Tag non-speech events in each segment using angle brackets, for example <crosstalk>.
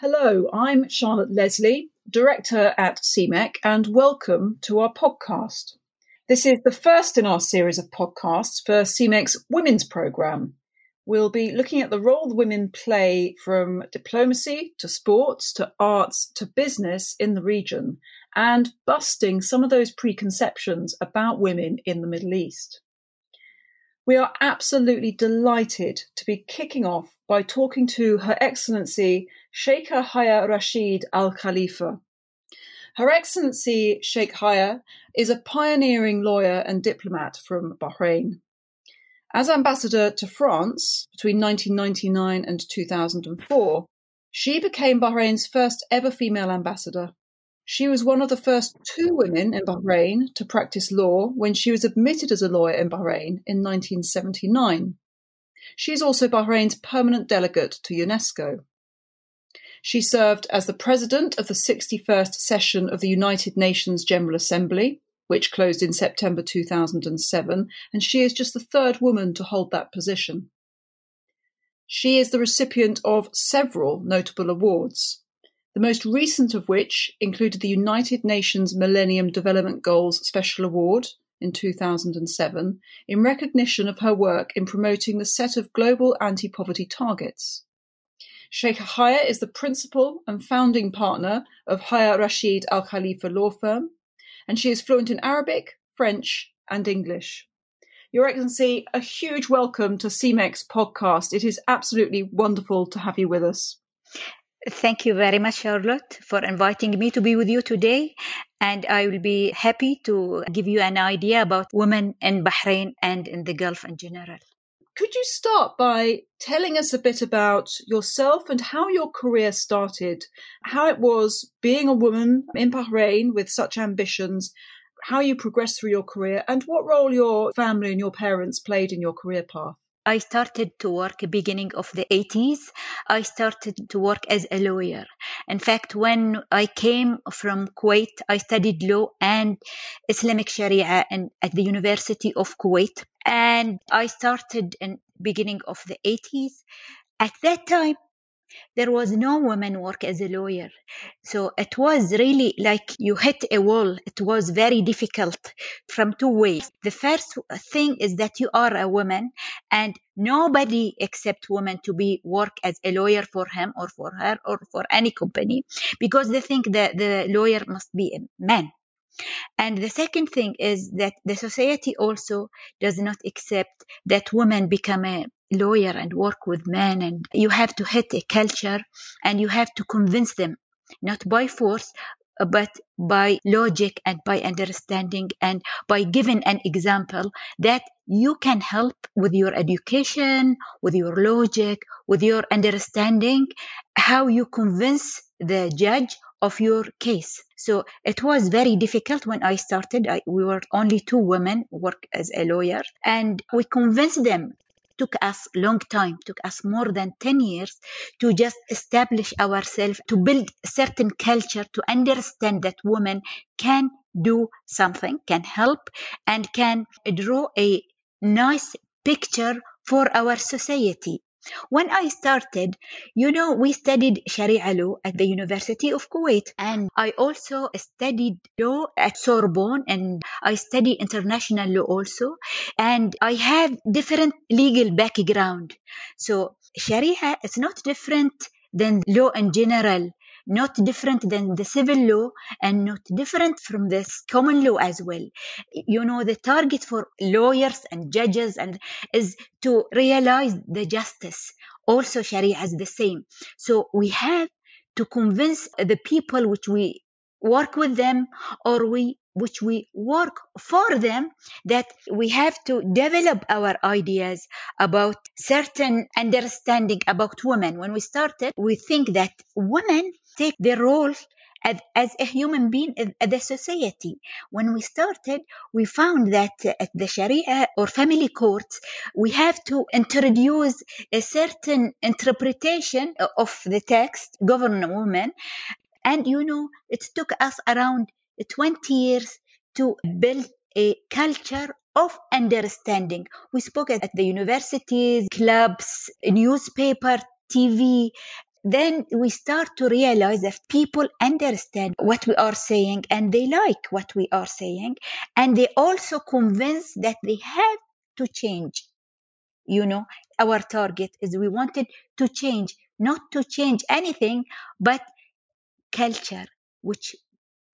Hello, I'm Charlotte Leslie, Director at CMEC, and welcome to our podcast. This is the first in our series of podcasts for CMEC's Women's Programme. We'll be looking at the role women play from diplomacy to sports to arts to business in the region and busting some of those preconceptions about women in the Middle East. We are absolutely delighted to be kicking off by talking to Her Excellency Sheikha Haya Rashid Al Khalifa. Her Excellency Sheikh Haya is a pioneering lawyer and diplomat from Bahrain. As ambassador to France between 1999 and 2004, she became Bahrain's first ever female ambassador she was one of the first two women in Bahrain to practice law when she was admitted as a lawyer in Bahrain in 1979. She is also Bahrain's permanent delegate to UNESCO. She served as the president of the 61st session of the United Nations General Assembly, which closed in September 2007, and she is just the third woman to hold that position. She is the recipient of several notable awards, the most recent of which included the United Nations Millennium Development Goals Special Award in 2007 in recognition of her work in promoting the set of global anti poverty targets. Sheikh Haya is the principal and founding partner of Haya Rashid Al Khalifa law firm, and she is fluent in Arabic, French, and English. Your Excellency, a huge welcome to CMEC's podcast. It is absolutely wonderful to have you with us. Thank you very much, Charlotte, for inviting me to be with you today. And I will be happy to give you an idea about women in Bahrain and in the Gulf in general. Could you start by telling us a bit about yourself and how your career started? How it was being a woman in Bahrain with such ambitions, how you progressed through your career, and what role your family and your parents played in your career path? I started to work beginning of the 80s. I started to work as a lawyer. In fact, when I came from Kuwait, I studied law and Islamic Sharia in, at the University of Kuwait. And I started in beginning of the 80s. At that time, there was no woman work as a lawyer. So it was really like you hit a wall. It was very difficult from two ways. The first thing is that you are a woman and nobody accept women to be work as a lawyer for him or for her or for any company because they think that the lawyer must be a man. And the second thing is that the society also does not accept that women become a lawyer and work with men and you have to hit a culture and you have to convince them not by force but by logic and by understanding and by giving an example that you can help with your education, with your logic, with your understanding, how you convince the judge of your case. So it was very difficult when I started. I, we were only two women work as a lawyer and we convinced them took us long time took us more than 10 years to just establish ourselves to build certain culture to understand that women can do something can help and can draw a nice picture for our society when I started, you know, we studied Sharia law at the University of Kuwait, and I also studied law at Sorbonne, and I study international law also, and I have different legal background. So Sharia is not different than law in general not different than the civil law and not different from this common law as well. You know, the target for lawyers and judges and is to realize the justice. Also, Sharia is the same. So we have to convince the people which we work with them or we which we work for them that we have to develop our ideas about certain understanding about women when we started we think that women take their role as, as a human being in the society. When we started, we found that at the Sharia or family courts, we have to introduce a certain interpretation of the text, govern a woman. And you know, it took us around 20 years to build a culture of understanding. We spoke at the universities, clubs, newspaper, TV, then we start to realize that people understand what we are saying and they like what we are saying. And they also convince that they have to change. You know our target is we wanted to change not to change anything but culture which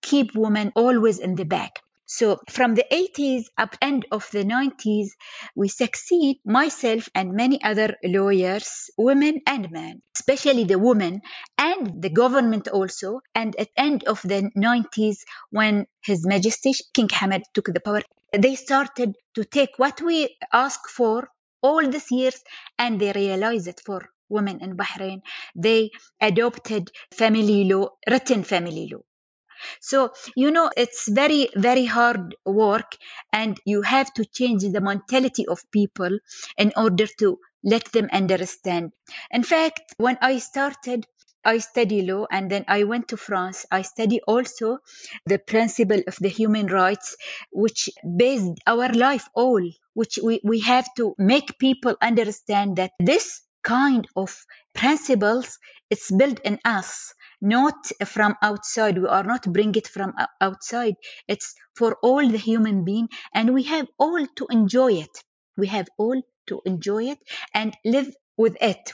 keep women always in the back so from the 80s up end of the 90s, we succeed, myself and many other lawyers, women and men, especially the women and the government also. And at end of the 90s, when His Majesty King Hamad took the power, they started to take what we ask for all these years and they realized it for women in Bahrain. They adopted family law, written family law. So, you know, it's very, very hard work and you have to change the mentality of people in order to let them understand. In fact, when I started, I study law and then I went to France. I study also the principle of the human rights, which based our life all, which we, we have to make people understand that this kind of principles it's built in us not from outside we are not bring it from outside it's for all the human being and we have all to enjoy it we have all to enjoy it and live with it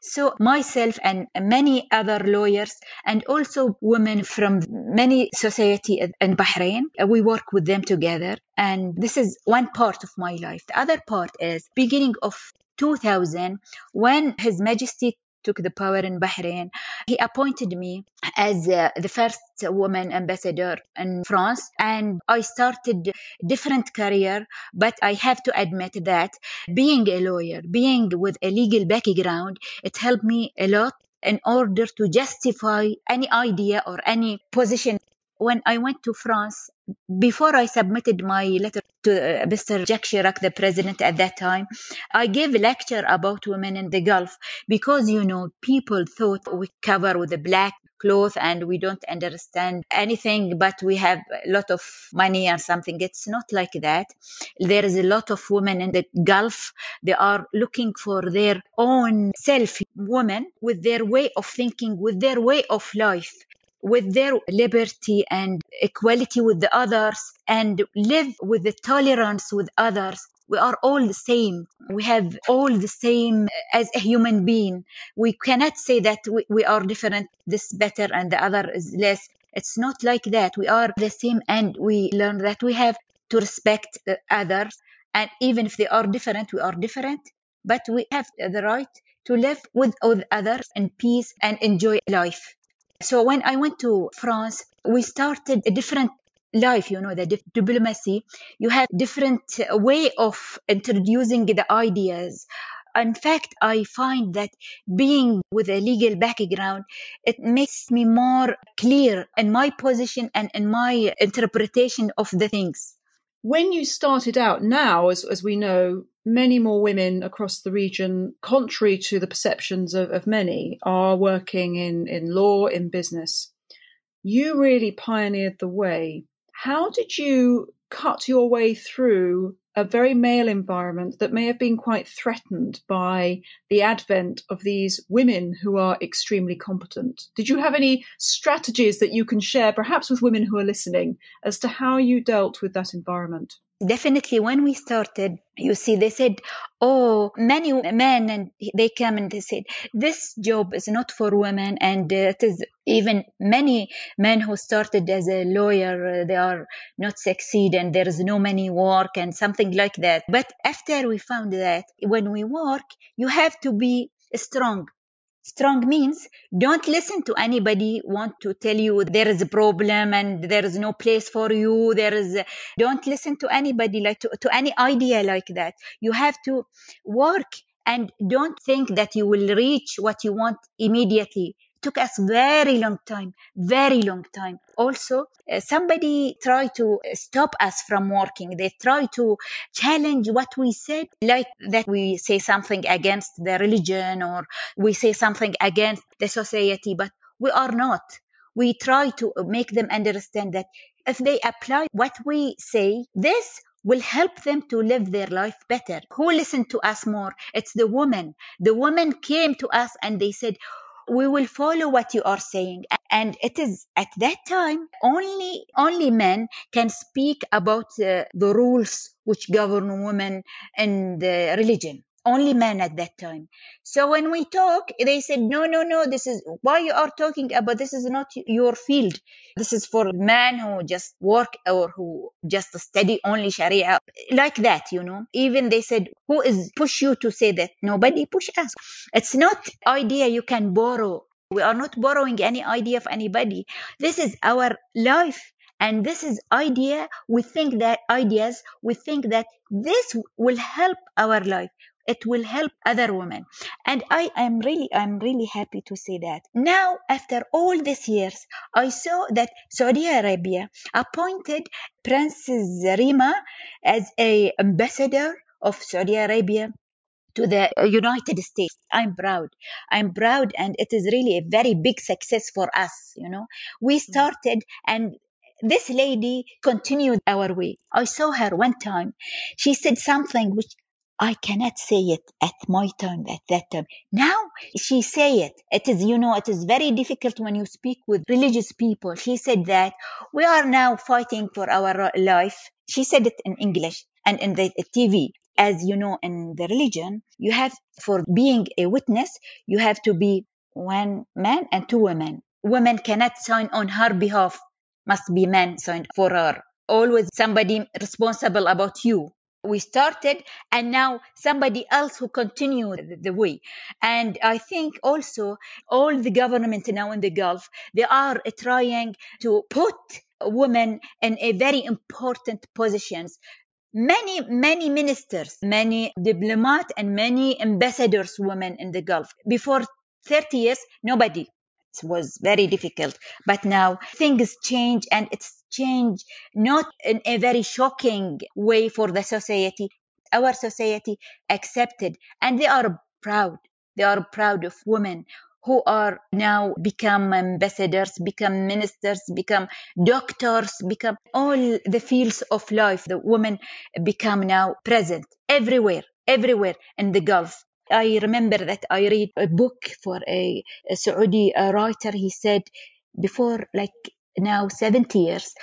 so myself and many other lawyers and also women from many society in Bahrain, we work with them together. And this is one part of my life. The other part is beginning of 2000 when His Majesty took the power in Bahrain, he appointed me as uh, the first woman ambassador in France and I started different career but I have to admit that being a lawyer being with a legal background it helped me a lot in order to justify any idea or any position. When I went to France, before I submitted my letter to uh, Mr. Jacques Chirac, the president at that time, I gave a lecture about women in the Gulf because, you know, people thought we cover with a black cloth and we don't understand anything but we have a lot of money or something. It's not like that. There is a lot of women in the gulf. They are looking for their own self women with their way of thinking with their way of life with their liberty and equality with the others and live with the tolerance with others. We are all the same. We have all the same as a human being. We cannot say that we, we are different. This better and the other is less. It's not like that. We are the same and we learn that we have to respect others. And even if they are different we are different. But we have the right to live with others in peace and enjoy life so when I went to France, we started a different life you know the dip- diplomacy. You have different uh, way of introducing the ideas. In fact i find that being with a legal background it makes me more clear in my position and in my interpretation of the things when you started out now, as, as we know, many more women across the region, contrary to the perceptions of, of many, are working in, in law, in business. You really pioneered the way. How did you cut your way through a very male environment that may have been quite threatened by the advent of these women who are extremely competent. Did you have any strategies that you can share, perhaps with women who are listening, as to how you dealt with that environment? Definitely when we started you see they said oh many men and they come and they said this job is not for women and uh, it is even many men who started as a lawyer uh, they are not succeed and there is no many work and something like that. But after we found that when we work you have to be strong strong means don't listen to anybody want to tell you there is a problem and there is no place for you there is a, don't listen to anybody like to, to any idea like that. You have to work and don't think that you will reach what you want immediately took us very long time very long time also uh, somebody try to stop us from working they try to challenge what we said like that we say something against the religion or we say something against the society but we are not we try to make them understand that if they apply what we say this will help them to live their life better. Who listened to us more? It's the woman. The woman came to us and they said, we will follow what you are saying. And it is at that time only only men can speak about uh, the rules which govern women in the religion only men at that time. So when we talk they said no no no this is why you are talking about this is not your field. This is for men who just work or who just study only sharia like that you know. Even they said who is push you to say that? Nobody push us. It's not idea you can borrow. We are not borrowing any idea of anybody. This is our life and this is idea. We think that ideas we think that this will help our life it will help other women and i am really i'm really happy to say that now after all these years i saw that saudi arabia appointed princess rima as a ambassador of saudi arabia to the United States. I'm proud. I'm proud, and it is really a very big success for us. You know, we mm. started, and this lady continued our way. I saw her one time. She said something which I cannot say it at my time, at that time. Now she say it. It is, you know, it is very difficult when you speak with religious people. She said that we are now fighting for our life. She said it in English and in the TV. As you know, in the religion, you have, for being a witness, you have to be one man and two women. Women cannot sign on her behalf, must be men signed for her. Always somebody responsible about you we started and now somebody else who continued the way. And i think also all the government now in the gulf they are trying to put women in a very important positions. Many many ministers many diplomats and many ambassadors women in the gulf. Before 30 years nobody. It was very difficult. But now things change and it's changed not in a very shocking way for the society. Our society accepted and they are proud. They are proud of women who are now become ambassadors, become ministers, become doctors, become all the fields of life. The women become now present everywhere, everywhere in the Gulf. I remember that I read a book for a, a Saudi writer. He said before like now 70 years,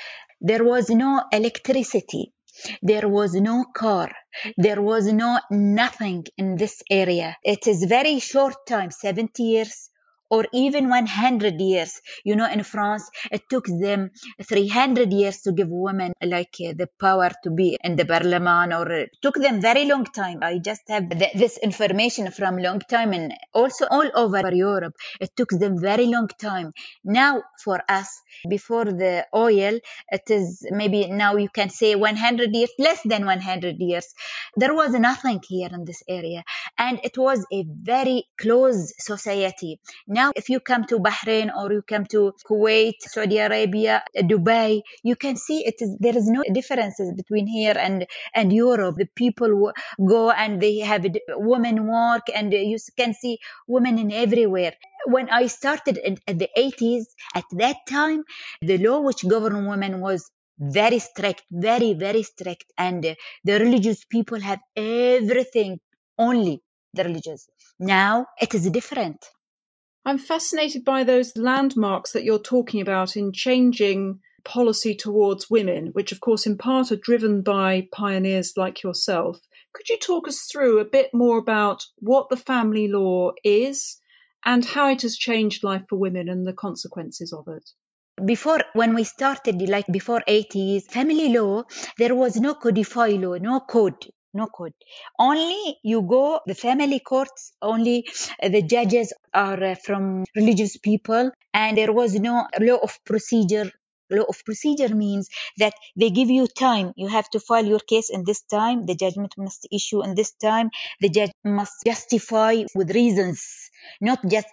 there was no electricity. There was no car. There was no nothing in this area. It is very short time, 70 years or even 100 years. You know, in France, it took them 300 years to give women like uh, the power to be in the parliament, or it took them very long time. I just have th- this information from long time, and also all over Europe, it took them very long time. Now, for us, before the oil, it is maybe now you can say 100 years, less than 100 years. There was nothing here in this area, and it was a very close society now, if you come to Bahrain or you come to Kuwait, Saudi Arabia, Dubai, you can see it is there is no differences between here and and Europe. The people go and they have women work, and you can see women in everywhere when I started in, in, the 80s, at that time, the law which governed women was very strict, very, very strict. And uh, the religious people have everything, only the religious. Now it is different. I'm fascinated by those landmarks that you're talking about in changing policy towards women, which, of course, in part are driven by pioneers like yourself. Could you talk us through a bit more about what the family law is and how it has changed life for women and the consequences of it? before when we started like before 80s family law there was no codified law no code no court. Only you go the family courts. Only the judges are uh, from religious people, and there was no law of procedure. Law of procedure means that they give you time. You have to file your case in this time. The judgment must issue in this time. The judge must justify with reasons, not just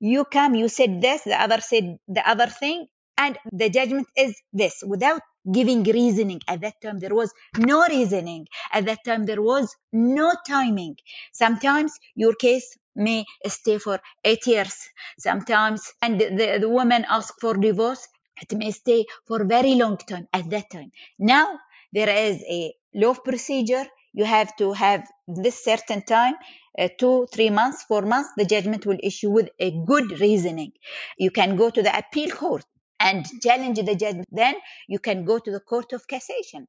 you come, you said this, the other said the other thing, and the judgment is this without giving reasoning. At that time, there was no reasoning. At that time, there was no timing. Sometimes your case may stay for eight years. Sometimes, and the, the woman asks for divorce, it may stay for very long time at that time. Now, there is a law procedure you have to have this certain time uh, two three months four months the judgment will issue with a good reasoning you can go to the appeal court and challenge the judgment then you can go to the court of cassation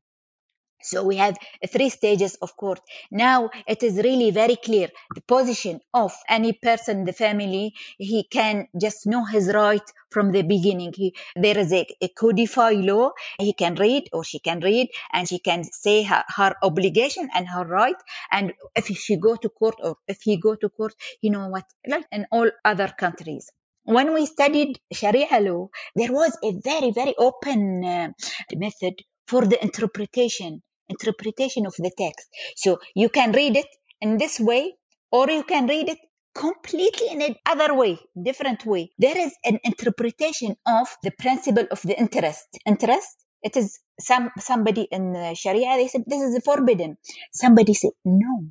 so we have three stages of court. Now it is really very clear the position of any person in the family. He can just know his right from the beginning. He, there is a, a codified law. He can read or she can read and she can say her, her obligation and her right. And if she go to court or if he go to court, you know what, like in all other countries when we studied Sharia law, there was a very, very open uh, method for the interpretation interpretation of the text. So you can read it in this way, or you can read it completely in another way, different way. There is an interpretation of the principle of the interest. Interest, it is some somebody in Sharia, they said this is forbidden. Somebody said, no,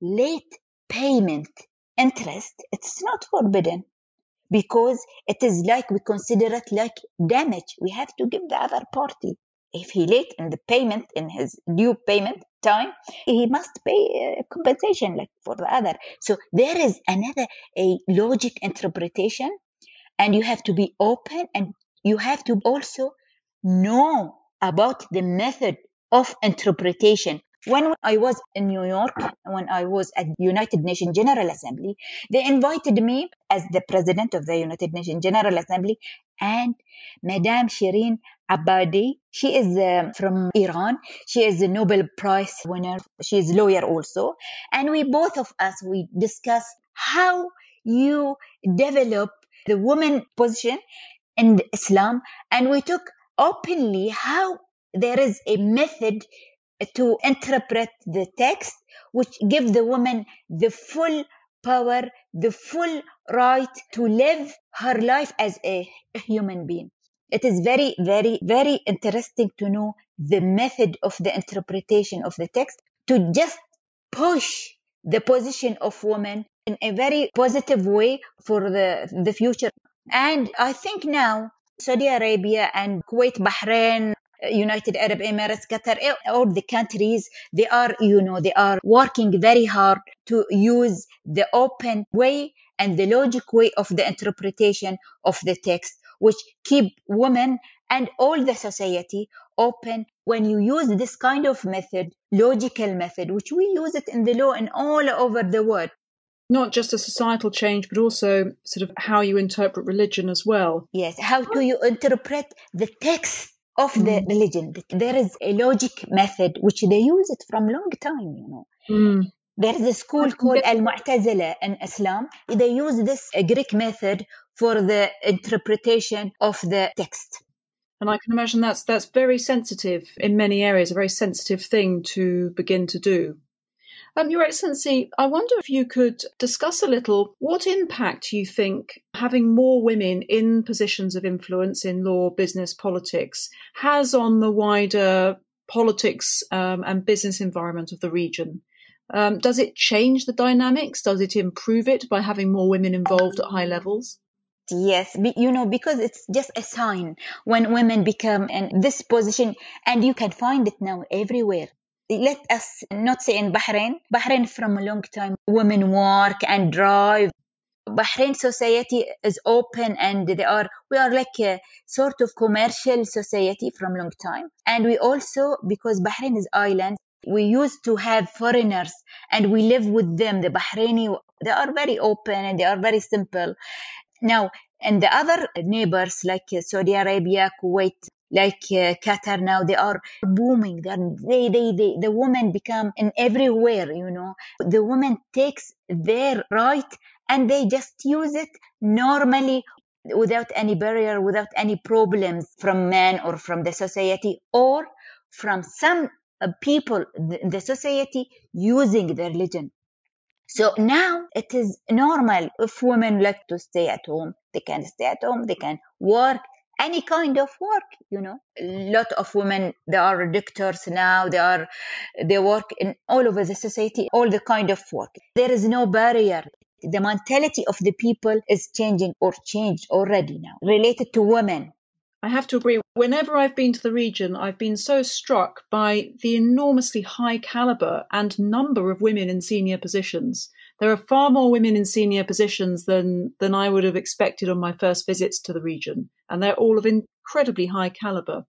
late payment interest, it's not forbidden because it is like we consider it like damage. We have to give the other party. If he late in the payment in his due payment time he must pay uh, compensation like for the other. So there is another a logic interpretation and you have to be open and you have to also know about the method of interpretation when I was in New York, when I was at United Nations General Assembly, they invited me as the president of the United Nations General Assembly and Madame Shirin Ebadi. She is uh, from Iran. She is a Nobel Prize winner. She is lawyer also. And we both of us, we discuss how you develop the woman position in Islam. And we took openly how there is a method to interpret the text, which give the woman the full power, the full right to live her life as a, human being. It is very, very, very interesting to know the method of the interpretation of the text to just push the position of women in a very positive way for the, the future. And I think now Saudi Arabia and Kuwait, Bahrain, United Arab Emirates, Qatar, eh, all the countries, they are, you know, they are working very hard to use the open way and the logic way of the interpretation of the text, which keep women and all the society open when you use this kind of method, logical method, which we use it in the law and all over the world. Not just a societal change, but also sort of how you interpret religion as well. Yes, how do you interpret the text of the mm. religion. There is a logic method which they use it from long time, you know. Mm. There is a school called Al Mu'tazila in Islam. They use this Greek method for the interpretation of the text. And I can imagine that's that's very sensitive in many areas, a very sensitive thing to begin to do. Um, Your Excellency, I wonder if you could discuss a little what impact you think having more women in positions of influence in law, business, politics has on the wider politics um, and business environment of the region. Um, does it change the dynamics? Does it improve it by having more women involved at high levels? Yes, you know, because it's just a sign when women become in this position, and you can find it now everywhere let us not say in Bahrain. Bahrain from a long time, women work and drive. Bahrain society is open and they are, we are like a sort of commercial society from long time. And we also, because Bahrain is island, we used to have foreigners and we live with them. The Bahraini, they are very open and they are very simple. Now, and the other neighbors like Saudi Arabia, Kuwait, like uh, Qatar now, they are booming. They, they, they, the women become in everywhere, you know. The woman takes their right and they just use it normally without any barrier, without any problems from men or from the society or from some uh, people in the society using their religion. So now it is normal if women like to stay at home, they can stay at home, they can work, any kind of work you know. A lot of women they are doctors now they are they work in all over the society all the kind of work. There is no barrier. The mentality of the people is changing or changed already now related to women I have to agree. Whenever I've been to the region, I've been so struck by the enormously high caliber and number of women in senior positions. There are far more women in senior positions than, than I would have expected on my first visits to the region, and they're all of incredibly high caliber.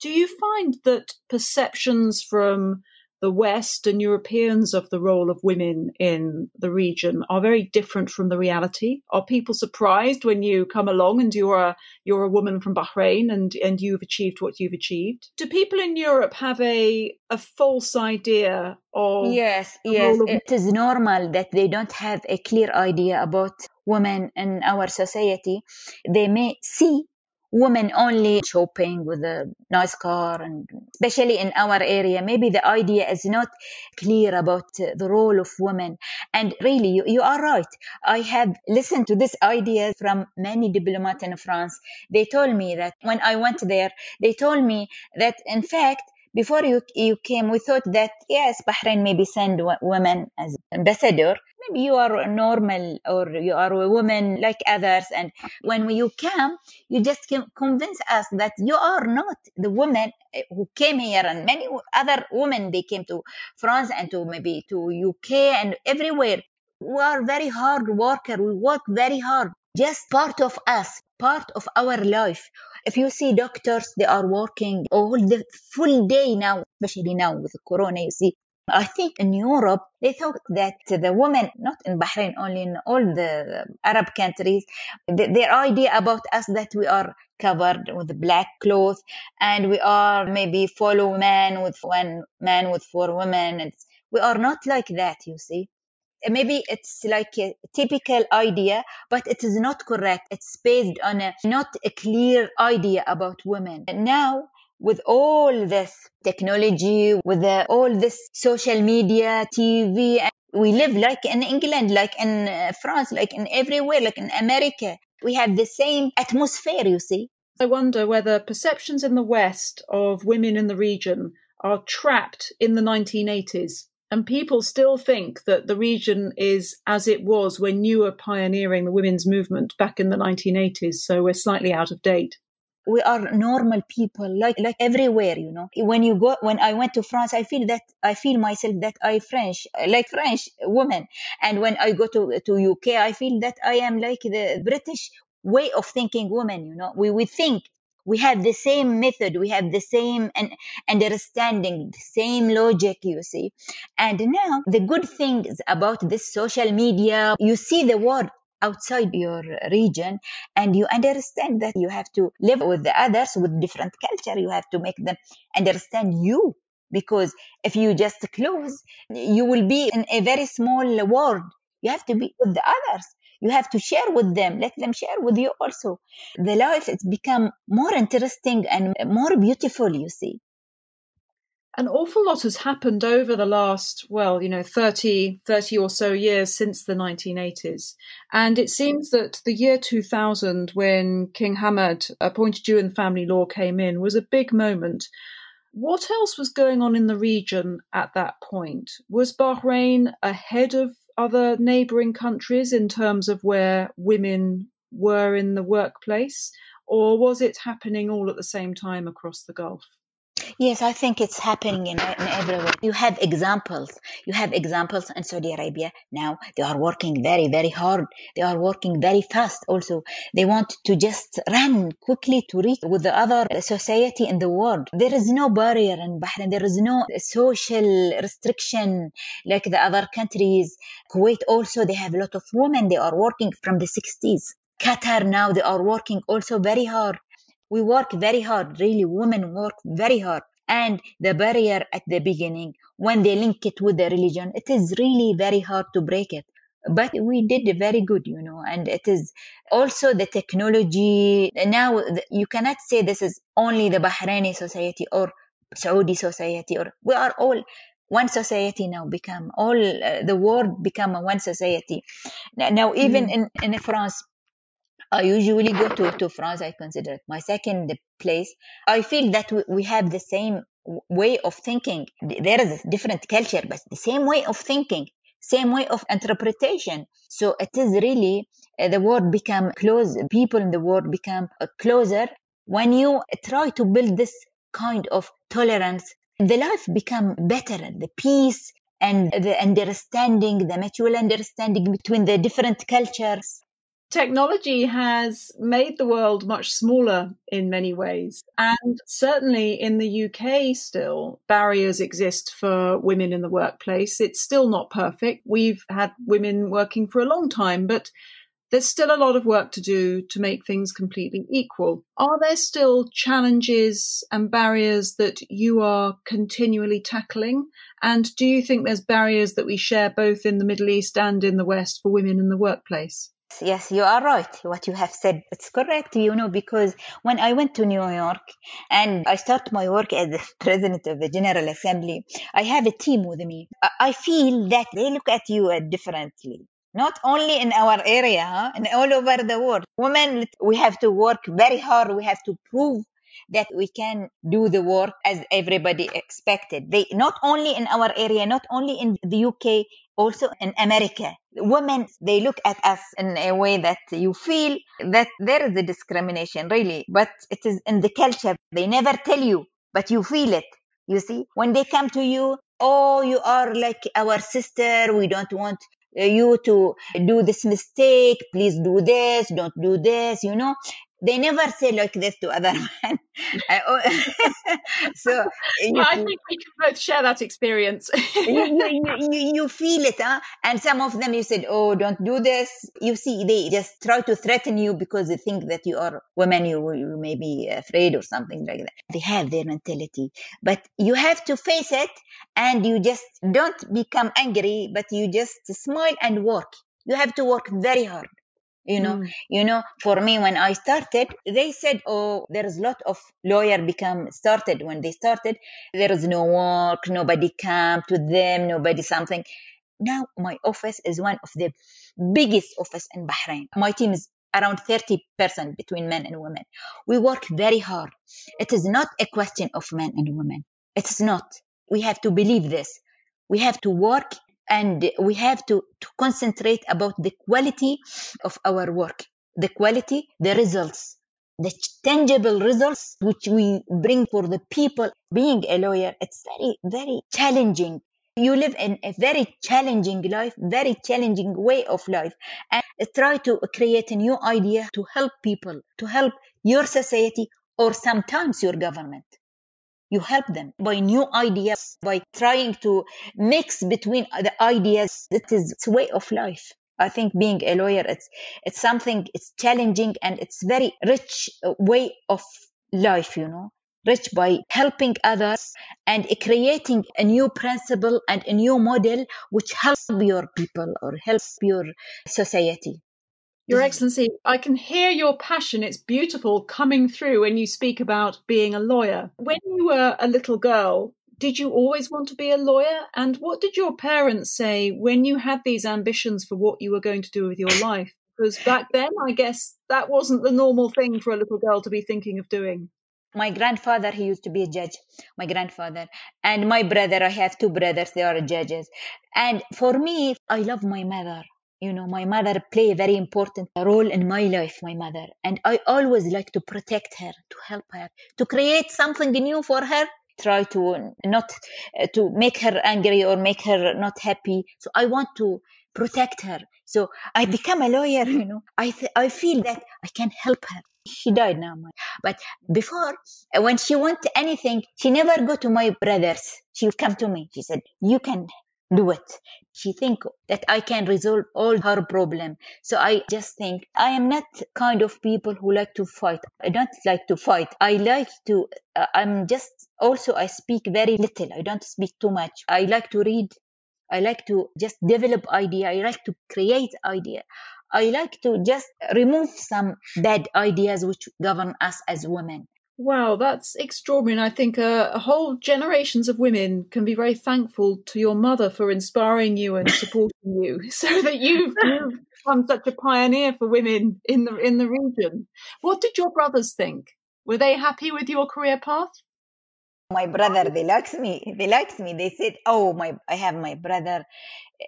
Do you find that perceptions from the West and Europeans of the role of women in the region are very different from the reality. Are people surprised when you come along and you're a you're a woman from Bahrain and and you've achieved what you've achieved? Do people in Europe have a a false idea of Yes, yes, of- it is normal that they don't have a clear idea about women in our society. They may see women only shopping with a nice car and especially in our area maybe the idea is not clear about the role of women. And really you, you are right. I have listened to this idea from many diplomats in france. They told me that when i went there they told me that in fact before you you came we thought that yes bahrain maybe send women as ambassador. Maybe you are normal or you are a woman like others. And when you came, you just convince us that you are not the woman eh, who came here. And many other women they came to france and to maybe to uk and everywhere. We are very hard worker. We work very hard just part of us part of our life if you see doctors they are working all the full day now especially now with corona you see I think in Europe, they thought that the women, not in Bahrain, only in all the Arab countries, their idea about us that we are covered with black cloth and we are maybe follow man with one man with four women. We are not like that, you see. Maybe it's like a typical idea, but it is not correct. It's based on a not a clear idea about women. And now with all this technology, with the, all this social media, TV, we live like in England, like in uh, France, like in everywhere, like in America. We have the same atmosphere, you see. I wonder whether perceptions in the West of women in the region are trapped in the 1980s. And people still think that the region is as it was when you were pioneering the women's movement back in the 1980s. So we're slightly out of date. We are normal people like like everywhere you know. When you go when i went to france i feel that i feel myself that i french like french woman. And when i go to to uk i feel that i am like the british way of thinking woman you know. We we think we have the same method we have the same understanding the same logic you see. And now the good things about this social media you see the world outside your region and you understand that you have to live with the others with different culture. You have to make them understand you because if you just close you will be in a very small world. You have to be with the others you have to share with them let them share with you also the life has become more interesting and more beautiful you see an awful lot has happened over the last, well, you know, 30, 30 or so years since the 1980s. And it seems that the year 2000, when King Hamad appointed you and family law came in, was a big moment. What else was going on in the region at that point? Was Bahrain ahead of other neighboring countries in terms of where women were in the workplace? Or was it happening all at the same time across the Gulf? Yes, I think it's happening in, in everywhere. You have examples. You have examples in Saudi Arabia now. They are working very, very hard. They are working very fast also. They want to just run quickly to reach with the other society in the world. There is no barrier in Bahrain. There is no social restriction like the other countries. Kuwait also, they have a lot of women. They are working from the 60s. Qatar now, they are working also very hard we work very hard really women work very hard. And the barrier at the beginning when they link it with the religion it is really very hard to break it. But we did very good you know and it is also the technology. Now you cannot say this is only the bahraini society or saudi society or we are all one society now become all uh, the world become a one society. Now even mm. in in france I usually go to, to France. I consider it my second place. I feel that we have the same way of thinking. There is a different culture, but the same way of thinking, same way of interpretation. So it is really uh, the world become close. People in the world become uh, closer when you try to build this kind of tolerance, the life become better, the peace and the understanding, the mutual understanding between the different cultures. Technology has made the world much smaller in many ways. And certainly in the UK, still, barriers exist for women in the workplace. It's still not perfect. We've had women working for a long time, but there's still a lot of work to do to make things completely equal. Are there still challenges and barriers that you are continually tackling? And do you think there's barriers that we share both in the Middle East and in the West for women in the workplace? Yes, you are right. What you have said, it's correct, you know, because when I went to New York and I start my work as the <laughs> president of the General Assembly, I have a team with me. I feel that they look at you uh, differently not only in our area, and all over the world. Women, we have to work very hard. We have to prove that we can do the work as everybody expected. They not only in our area, not only in the UK, also in America. Women, they look at us in a way that you feel that there is a discrimination, really, but it is in the culture. They never tell you, but you feel it. You see, when they come to you, oh, you are like our sister. We don't want uh, you to do this mistake please do this don't do this you know they never say like this to other <laughs> men. <laughs> So you, I think we can both share that experience. you, <laughs> you, you, you, feel it, huh? And some of them you said, "Oh, don't do this." You see, they just try to threaten you because they think that you are women. You, you may be afraid or something like that. They have their mentality, but you have to face it, and you just don't become angry, but you just smile and work. You have to work very hard you know mm. you know for me when i started they said oh there's a lot of lawyer become started. When they started there is no work nobody come to them nobody something. Now my office is one of the biggest office in bahrain. My team is around 30% between men and women. We work very hard. It is not a question of men and women. It's not. We have to believe this. We have to work and we have to, to concentrate about the quality of our work the quality the results the tangible results which we bring for the people. Being a lawyer it's very very challenging. You live in a very challenging life very challenging way of life. And try to create a new idea to help people to help your society or sometimes your government you help them by new ideas by trying to mix between the ideas. That is its way of life. I think being a lawyer it's it's something it's challenging and it's very rich uh, way of life you know. Rich by helping others and creating a new principle and a new model which helps your people or helps your society your mm-hmm. Excellency, I can hear your passion. It's beautiful coming through when you speak about being a lawyer. When you were a little girl, did you always want to be a lawyer? And what did your parents say when you had these ambitions for what you were going to do with your life? Because back then, I guess that wasn't the normal thing for a little girl to be thinking of doing. My grandfather, he used to be a judge, my grandfather. And my brother, I have two brothers, they are judges. And for me, I love my mother you know my mother play a very important role in my life my mother. And i always like to protect her to help her to create something new for her. Try to not uh, to make her angry or make her not happy. So i want to protect her. So i become a lawyer you know. I th- i feel that i can help her. She died now but before when she want anything she never go to my brothers. She'll come to me. She said you can do it. She think that i can resolve all her problem. So i just think i am not kind of people who like to fight. I don't like to fight. I like to uh, i'm just also i speak very little. I don't speak too much. I like to read. I like to just develop idea. I like to create idea. I like to just remove some bad ideas which govern us as women Wow, that's extraordinary. And I think uh, whole generations of women can be very thankful to your mother for inspiring you and supporting you, <laughs> so that you've, <laughs> you've become such a pioneer for women in the in the region. What did your brothers think? Were they happy with your career path? My brother, they likes me. They likes me. They said, "Oh, my, I have my brother.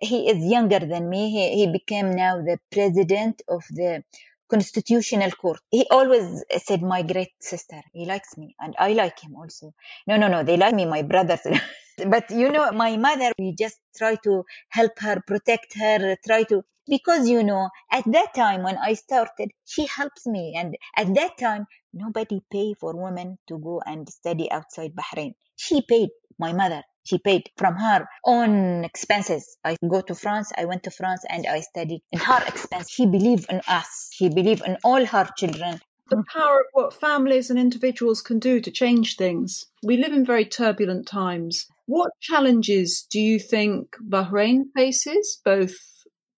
He is younger than me. He he became now the president of the constitutional court. He always said, my great sister, he likes me and I like him also. No, no, no, they like me, my brothers. <laughs> but you know, my mother, we just try to help her, protect her, try to, because you know, at that time when I started, she helps me. And at that time, nobody pay for women to go and study outside Bahrain. She paid my mother she paid from her own expenses. I go to France, I went to France and I studied in her expense. She believed in us. She believed in all her children. The power of what families and individuals can do to change things. We live in very turbulent times. What challenges do you think Bahrain faces, both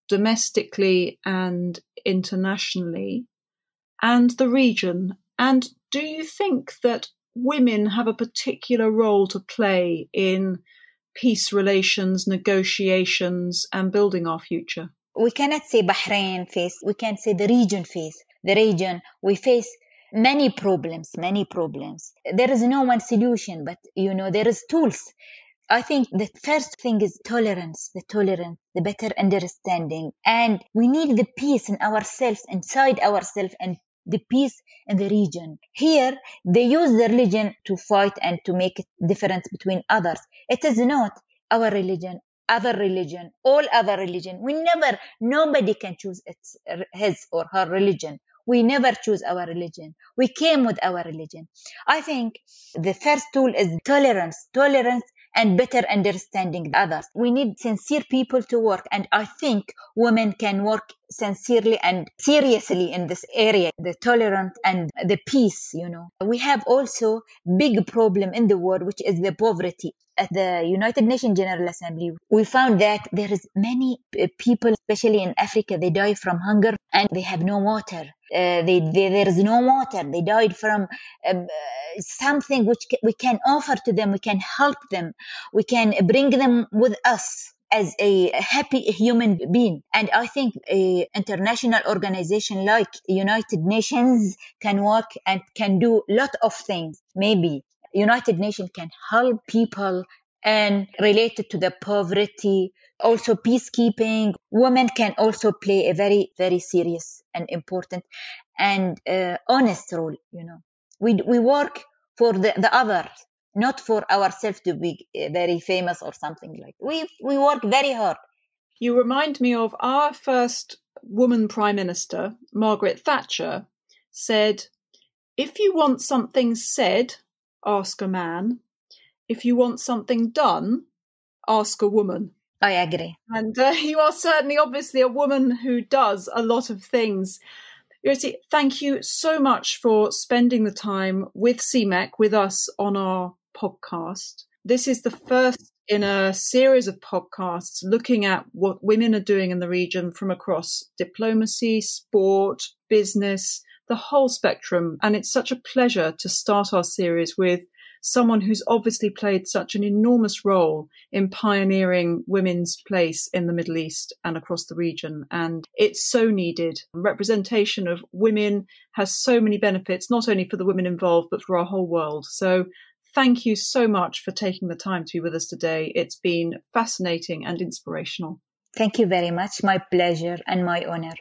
domestically and internationally, and the region? And do you think that women have a particular role to play in peace relations, negotiations, and building our future? We cannot say Bahrain face, we can say the region face. The region, we face many problems, many problems. There is no one solution, but you know, there is tools. I think the first thing is tolerance, the tolerance, the better understanding. And we need the peace in ourselves, inside ourselves, and the peace in the region. Here, they use the religion to fight and to make a difference between others. It is not our religion, other religion, all other religion. We never, nobody can choose its, his or her religion. We never choose our religion. We came with our religion. I think the first tool is tolerance. Tolerance and better understanding others. We need sincere people to work. And I think women can work sincerely and seriously in this area, the tolerance and the peace, you know. We have also big problem in the world, which is the poverty. At the United Nations General Assembly, we found that there is many people, especially in Africa, they die from hunger and they have no water. Uh, they, they, there is no water. They died from um, uh, something which we can offer to them. We can help them. We can bring them with us as a happy human being. And I think a international organization like United Nations can work and can do a lot of things. Maybe United Nations can help people and related to the poverty, also peacekeeping. Women can also play a very, very serious and important and uh, honest role, you know. We, we work for the, the others not for ourselves to be eh, very famous or something like we we work very hard you remind me of our first woman prime minister margaret thatcher said if you want something said ask a man if you want something done ask a woman i agree and uh, <laughs> you are certainly obviously a woman who does a lot of things Yossi, thank you so much for spending the time with CMEC, with us on our podcast. This is the first in a series of podcasts looking at what women are doing in the region from across diplomacy, sport, business, the whole spectrum. And it's such a pleasure to start our series with someone who's obviously played such an enormous role in pioneering women's place in the Middle East and across the region. And it's so needed. Representation of women has so many benefits, not only for the women involved, but for our whole world. So thank you so much for taking the time to be with us today. It's been fascinating and inspirational. Thank you very much. My pleasure and my honor.